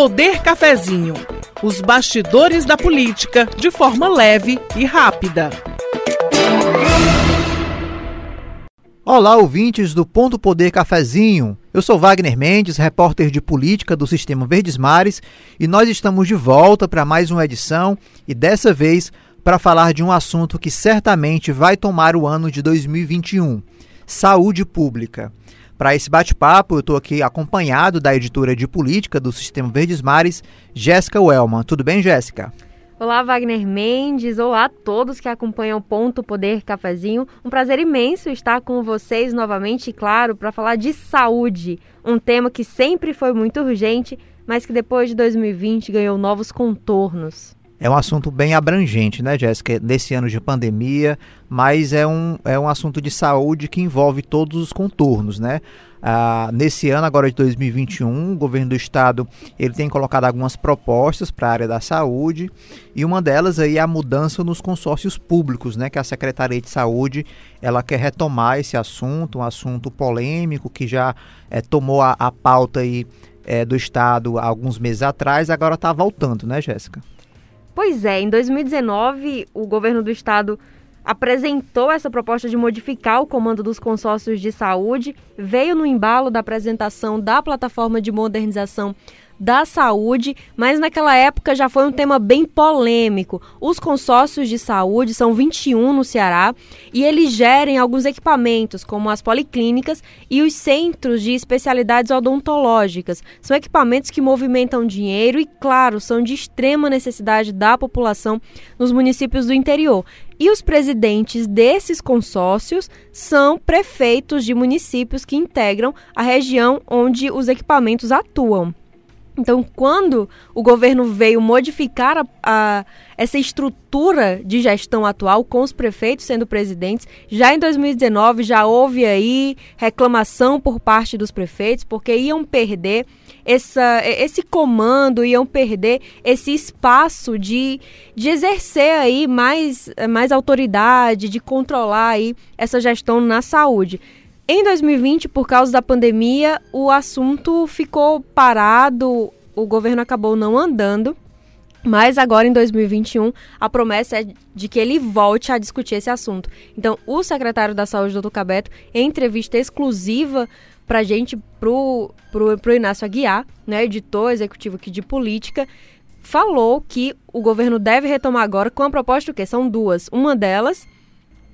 Poder Cafezinho. Os bastidores da política de forma leve e rápida. Olá, ouvintes do Ponto Poder Cafezinho. Eu sou Wagner Mendes, repórter de política do Sistema Verdes Mares, e nós estamos de volta para mais uma edição e dessa vez para falar de um assunto que certamente vai tomar o ano de 2021: saúde pública. Para esse bate-papo, eu estou aqui acompanhado da editora de política do Sistema Verdes Mares, Jéssica Wellman. Tudo bem, Jéssica? Olá, Wagner Mendes. Olá a todos que acompanham o Ponto Poder Cafezinho. Um prazer imenso estar com vocês novamente, claro, para falar de saúde, um tema que sempre foi muito urgente, mas que depois de 2020 ganhou novos contornos. É um assunto bem abrangente, né, Jéssica? Nesse ano de pandemia, mas é um, é um assunto de saúde que envolve todos os contornos, né? Ah, nesse ano, agora de 2021, o governo do estado ele tem colocado algumas propostas para a área da saúde e uma delas aí é a mudança nos consórcios públicos, né? Que a Secretaria de Saúde ela quer retomar esse assunto, um assunto polêmico que já é, tomou a, a pauta aí é, do estado há alguns meses atrás, agora está voltando, né, Jéssica? Pois é, em 2019, o governo do estado apresentou essa proposta de modificar o comando dos consórcios de saúde, veio no embalo da apresentação da plataforma de modernização da saúde, mas naquela época já foi um tema bem polêmico. Os consórcios de saúde são 21 no Ceará e eles gerem alguns equipamentos, como as policlínicas e os centros de especialidades odontológicas. São equipamentos que movimentam dinheiro e, claro, são de extrema necessidade da população nos municípios do interior. E os presidentes desses consórcios são prefeitos de municípios que integram a região onde os equipamentos atuam. Então, quando o governo veio modificar a, a, essa estrutura de gestão atual, com os prefeitos sendo presidentes, já em 2019 já houve aí reclamação por parte dos prefeitos, porque iam perder essa, esse comando, iam perder esse espaço de, de exercer aí mais, mais autoridade, de controlar aí essa gestão na saúde. Em 2020, por causa da pandemia, o assunto ficou parado, o governo acabou não andando. Mas agora em 2021, a promessa é de que ele volte a discutir esse assunto. Então, o secretário da Saúde, doutor Cabeto, em entrevista exclusiva para a gente, pro, pro, pro Inácio Aguiar, né, editor executivo aqui de política, falou que o governo deve retomar agora com a proposta o quê? São duas. Uma delas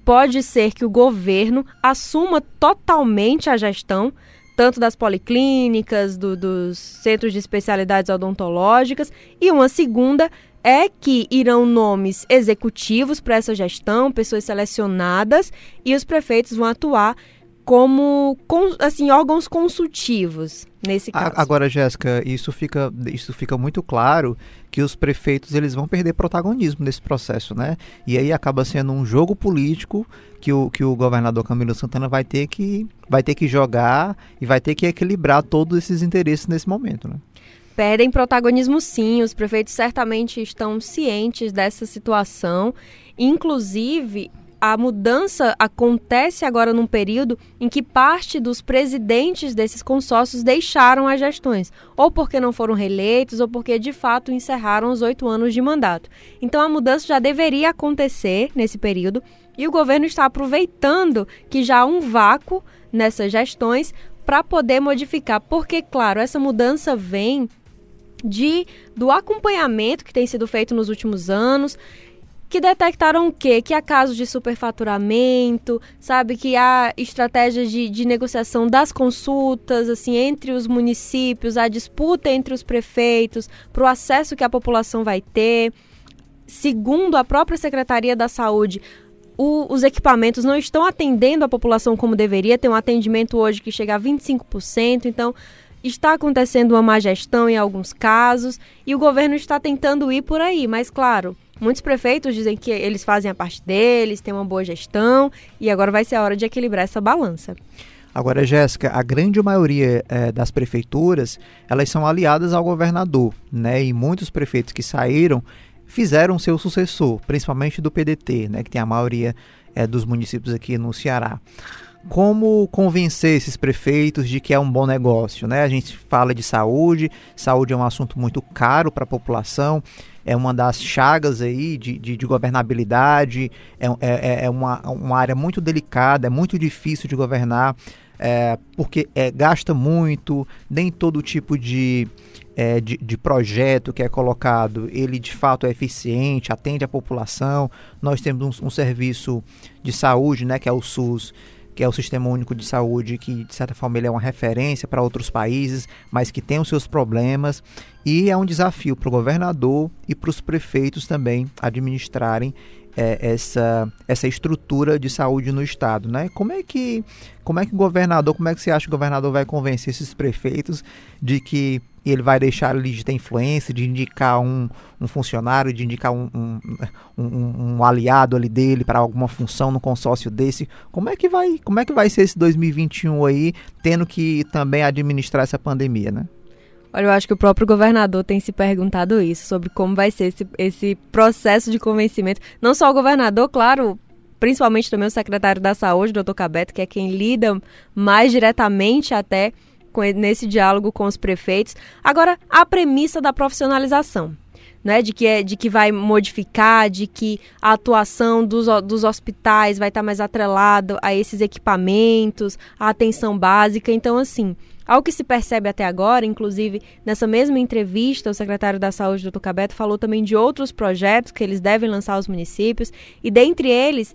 pode ser que o governo assuma totalmente a gestão tanto das policlínicas, do, dos centros de especialidades odontológicas, e uma segunda é que irão nomes executivos para essa gestão, pessoas selecionadas, e os prefeitos vão atuar como assim órgãos consultivos nesse caso. Agora, Jéssica, isso fica isso fica muito claro que os prefeitos eles vão perder protagonismo nesse processo, né? E aí acaba sendo um jogo político que o, que o governador Camilo Santana vai ter que vai ter que jogar e vai ter que equilibrar todos esses interesses nesse momento, né? Perdem protagonismo sim, os prefeitos certamente estão cientes dessa situação. Inclusive, a mudança acontece agora num período em que parte dos presidentes desses consórcios deixaram as gestões, ou porque não foram reeleitos, ou porque de fato encerraram os oito anos de mandato. Então a mudança já deveria acontecer nesse período e o governo está aproveitando que já há um vácuo nessas gestões para poder modificar, porque, claro, essa mudança vem de do acompanhamento que tem sido feito nos últimos anos que detectaram o quê? Que há casos de superfaturamento, sabe? Que há estratégias de, de negociação das consultas, assim, entre os municípios, a disputa entre os prefeitos, para o acesso que a população vai ter. Segundo a própria Secretaria da Saúde, o, os equipamentos não estão atendendo a população como deveria. Tem um atendimento hoje que chega a 25%, então está acontecendo uma má gestão em alguns casos e o governo está tentando ir por aí, mas claro Muitos prefeitos dizem que eles fazem a parte deles, têm uma boa gestão e agora vai ser a hora de equilibrar essa balança. Agora, Jéssica, a grande maioria é, das prefeituras, elas são aliadas ao governador, né? E muitos prefeitos que saíram fizeram seu sucessor, principalmente do PDT, né? Que tem a maioria é, dos municípios aqui no Ceará. Como convencer esses prefeitos de que é um bom negócio, né? A gente fala de saúde, saúde é um assunto muito caro para a população, é uma das chagas aí de, de, de governabilidade, é, é, é, é uma, uma área muito delicada, é muito difícil de governar, é, porque é, gasta muito, nem todo tipo de, é, de, de, projeto que é colocado, ele de fato é eficiente, atende a população. Nós temos um, um serviço de saúde, né, que é o SUS, que é o Sistema Único de Saúde, que de certa forma ele é uma referência para outros países, mas que tem os seus problemas. E é um desafio para o governador e para os prefeitos também administrarem é, essa, essa estrutura de saúde no estado, né? Como é que como é que o governador, como é que você acha que o governador vai convencer esses prefeitos de que ele vai deixar ali de ter influência, de indicar um, um funcionário, de indicar um, um, um, um aliado ali dele para alguma função no consórcio desse? Como é que vai como é que vai ser esse 2021 aí, tendo que também administrar essa pandemia, né? Olha, eu acho que o próprio governador tem se perguntado isso, sobre como vai ser esse, esse processo de convencimento. Não só o governador, claro, principalmente também o secretário da Saúde, doutor Cabeto, que é quem lida mais diretamente até com, nesse diálogo com os prefeitos. Agora, a premissa da profissionalização. Né, de, que é, de que vai modificar, de que a atuação dos, dos hospitais vai estar mais atrelada a esses equipamentos, a atenção básica. Então, assim, ao que se percebe até agora, inclusive nessa mesma entrevista, o secretário da Saúde, doutor Cabeto, falou também de outros projetos que eles devem lançar aos municípios, e dentre eles,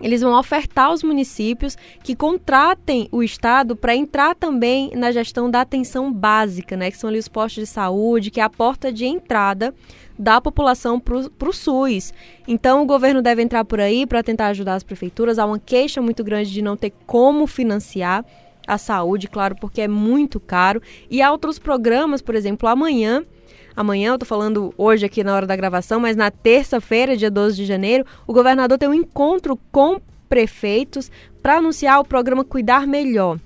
eles vão ofertar aos municípios que contratem o Estado para entrar também na gestão da atenção básica, né? Que são ali os postos de saúde, que é a porta de entrada da população para o SUS. Então, o governo deve entrar por aí para tentar ajudar as prefeituras. Há uma queixa muito grande de não ter como financiar a saúde, claro, porque é muito caro. E há outros programas, por exemplo, amanhã. Amanhã, eu tô falando hoje aqui na hora da gravação, mas na terça-feira, dia 12 de janeiro, o governador tem um encontro com prefeitos para anunciar o programa Cuidar Melhor.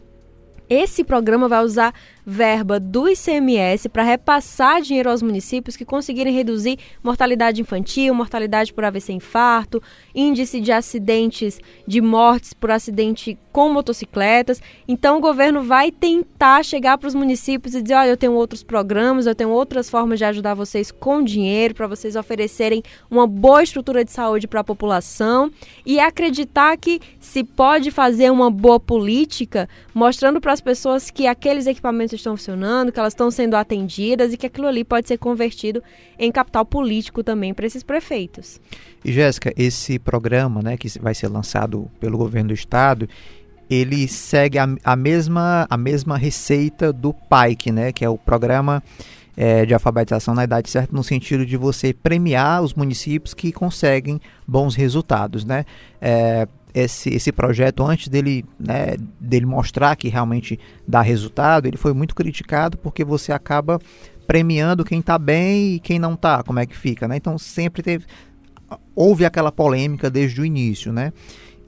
Esse programa vai usar verba do ICMS para repassar dinheiro aos municípios que conseguirem reduzir mortalidade infantil, mortalidade por AVC infarto, índice de acidentes de mortes por acidente com motocicletas. Então o governo vai tentar chegar para os municípios e dizer: olha, eu tenho outros programas, eu tenho outras formas de ajudar vocês com dinheiro, para vocês oferecerem uma boa estrutura de saúde para a população e acreditar que se pode fazer uma boa política, mostrando para as pessoas que aqueles equipamentos estão funcionando, que elas estão sendo atendidas e que aquilo ali pode ser convertido em capital político também para esses prefeitos. E Jéssica, esse programa, né, que vai ser lançado pelo governo do estado, ele segue a, a mesma a mesma receita do PAIC, né, que é o programa é, de alfabetização na idade certa, no sentido de você premiar os municípios que conseguem bons resultados, né? É, esse, esse projeto, antes dele, né, dele mostrar que realmente dá resultado, ele foi muito criticado porque você acaba premiando quem está bem e quem não está, como é que fica, né? Então sempre teve, houve aquela polêmica desde o início, né?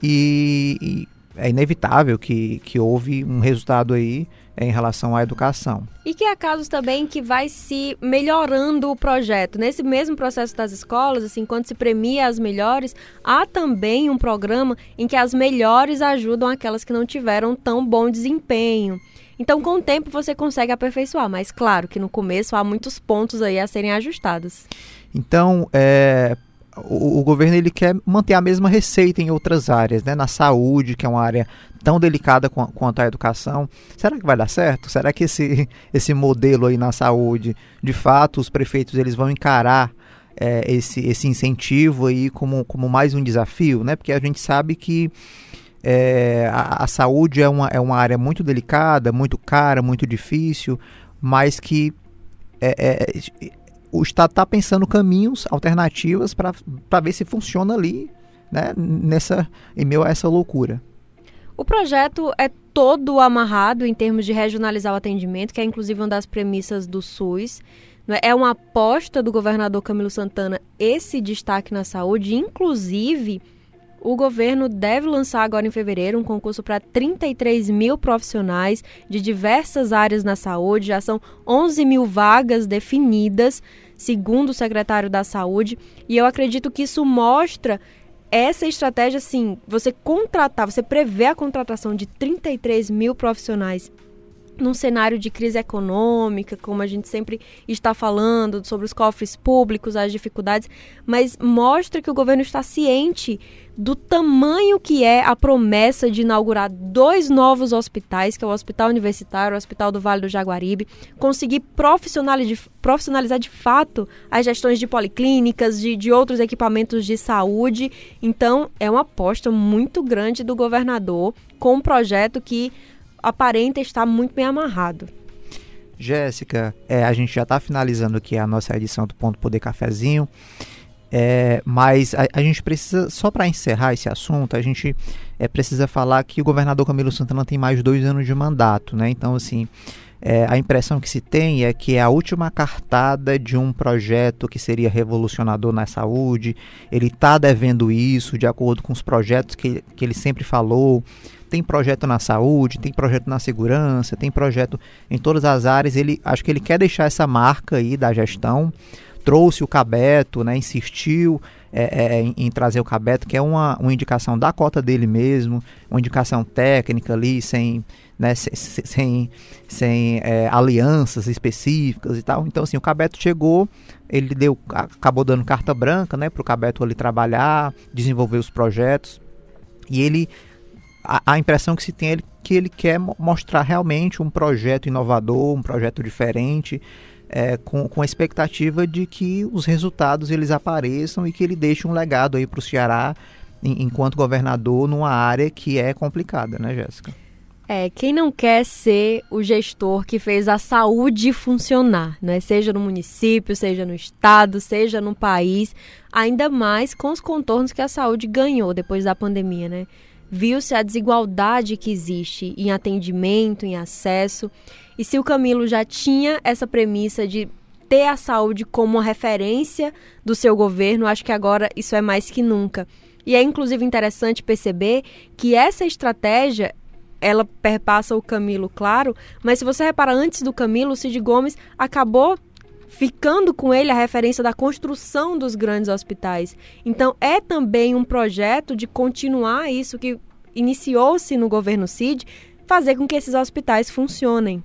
E, e é inevitável que, que houve um resultado aí em relação à educação. E que há casos também que vai se melhorando o projeto. Nesse mesmo processo das escolas, assim, quando se premia as melhores, há também um programa em que as melhores ajudam aquelas que não tiveram tão bom desempenho. Então, com o tempo, você consegue aperfeiçoar, mas claro que no começo há muitos pontos aí a serem ajustados. Então, é, o, o, governo ele quer manter a mesma receita em outras áreas, né? Na saúde, que é uma área tão delicada quanto a educação. Será que vai dar certo? Será que esse, esse modelo aí na saúde, de fato, os prefeitos eles vão encarar é, esse, esse incentivo aí como, como mais um desafio, né? Porque a gente sabe que é, a, a, saúde é uma, é uma área muito delicada, muito cara, muito difícil, mas que é, é o Estado está pensando caminhos, alternativas para ver se funciona ali, né, nessa, em meio a essa loucura. O projeto é todo amarrado em termos de regionalizar o atendimento, que é inclusive uma das premissas do SUS. Né? É uma aposta do governador Camilo Santana esse destaque na saúde, inclusive o governo deve lançar agora em fevereiro um concurso para 33 mil profissionais de diversas áreas na saúde. Já são 11 mil vagas definidas, segundo o secretário da Saúde. E eu acredito que isso mostra essa estratégia, assim, você contratar, você prevê a contratação de 33 mil profissionais num cenário de crise econômica, como a gente sempre está falando sobre os cofres públicos, as dificuldades, mas mostra que o governo está ciente do tamanho que é a promessa de inaugurar dois novos hospitais, que é o Hospital Universitário, o Hospital do Vale do Jaguaribe, conseguir profissionalizar, de fato as gestões de policlínicas, de, de outros equipamentos de saúde. Então, é uma aposta muito grande do governador com um projeto que aparenta estar muito bem amarrado. Jéssica, é, a gente já está finalizando aqui a nossa edição do Ponto Poder Cafezinho, é, mas a, a, gente precisa, só para encerrar esse assunto, a gente é, precisa falar que o governador Camilo Santana tem mais dois anos de mandato, né? Então, assim, é, a impressão que se tem é que é a última cartada de um projeto que seria revolucionador na saúde. Ele está devendo isso de acordo com os projetos que, que ele sempre falou. Tem projeto na saúde, tem projeto na segurança, tem projeto em todas as áreas. Ele acho que ele quer deixar essa marca aí da gestão. Trouxe o Cabeto, né, insistiu é, é, em, em, trazer o Cabeto, que é uma, uma indicação da cota dele mesmo, uma indicação técnica ali, sem, né, sem, sem, é, alianças específicas e tal. Então, assim, o Cabeto chegou, ele deu, acabou dando carta branca né, para o Cabeto ali trabalhar, desenvolver os projetos, e ele a, a impressão que se tem é que ele quer mostrar realmente um projeto inovador, um projeto diferente, é, com, com a expectativa de que os resultados eles apareçam e que ele deixe um legado aí para o Ceará enquanto governador numa área que é complicada, né, Jéssica? É, quem não quer ser o gestor que fez a saúde funcionar, né? Seja no município, seja no estado, seja no país, ainda mais com os contornos que a saúde ganhou depois da pandemia, né? viu-se a desigualdade que existe em atendimento, em acesso. E se o Camilo já tinha essa premissa de ter a saúde como referência do seu governo, acho que agora isso é mais que nunca. E é inclusive interessante perceber que essa estratégia ela perpassa o Camilo, claro, mas se você reparar antes do Camilo, o Cid Gomes acabou ficando com ele a referência da construção dos grandes hospitais. Então, é também um projeto de continuar isso que iniciou-se no governo Cid, fazer com que esses hospitais funcionem.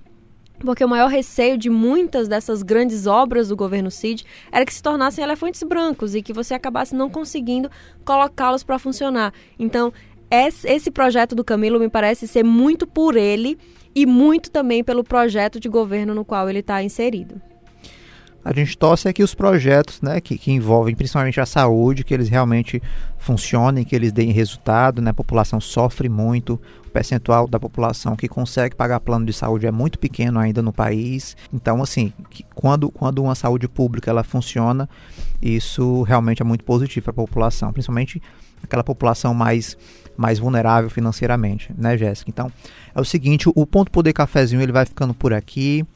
Porque o maior receio de muitas dessas grandes obras do governo Cid era que se tornassem elefantes brancos e que você acabasse não conseguindo colocá-los para funcionar. Então, esse projeto do Camilo me parece ser muito por ele e muito também pelo projeto de governo no qual ele está inserido. A gente torce é que os projetos né, que, que envolvem principalmente a saúde, que eles realmente funcionem, que eles deem resultado. Né? A população sofre muito, o percentual da população que consegue pagar plano de saúde é muito pequeno ainda no país. Então, assim, quando, quando uma saúde pública ela funciona, isso realmente é muito positivo para a população, principalmente aquela população mais mais vulnerável financeiramente, né, Jéssica? Então, é o seguinte, o Ponto Poder Cafezinho ele vai ficando por aqui.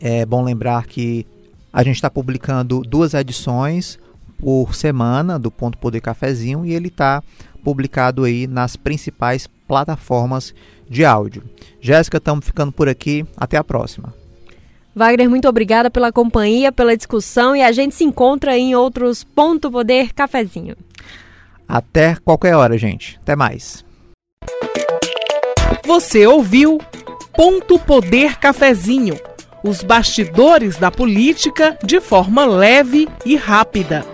É bom lembrar que a gente está publicando duas edições por semana do Ponto Poder Cafezinho e ele está publicado aí nas principais plataformas de áudio. Jéssica, estamos ficando por aqui. Até a próxima. Wagner, muito obrigada pela companhia, pela discussão e a gente se encontra em outros Ponto Poder Cafezinho. Até qualquer hora, gente. Até mais. Você ouviu Ponto Poder Cafezinho os bastidores da política de forma leve e rápida.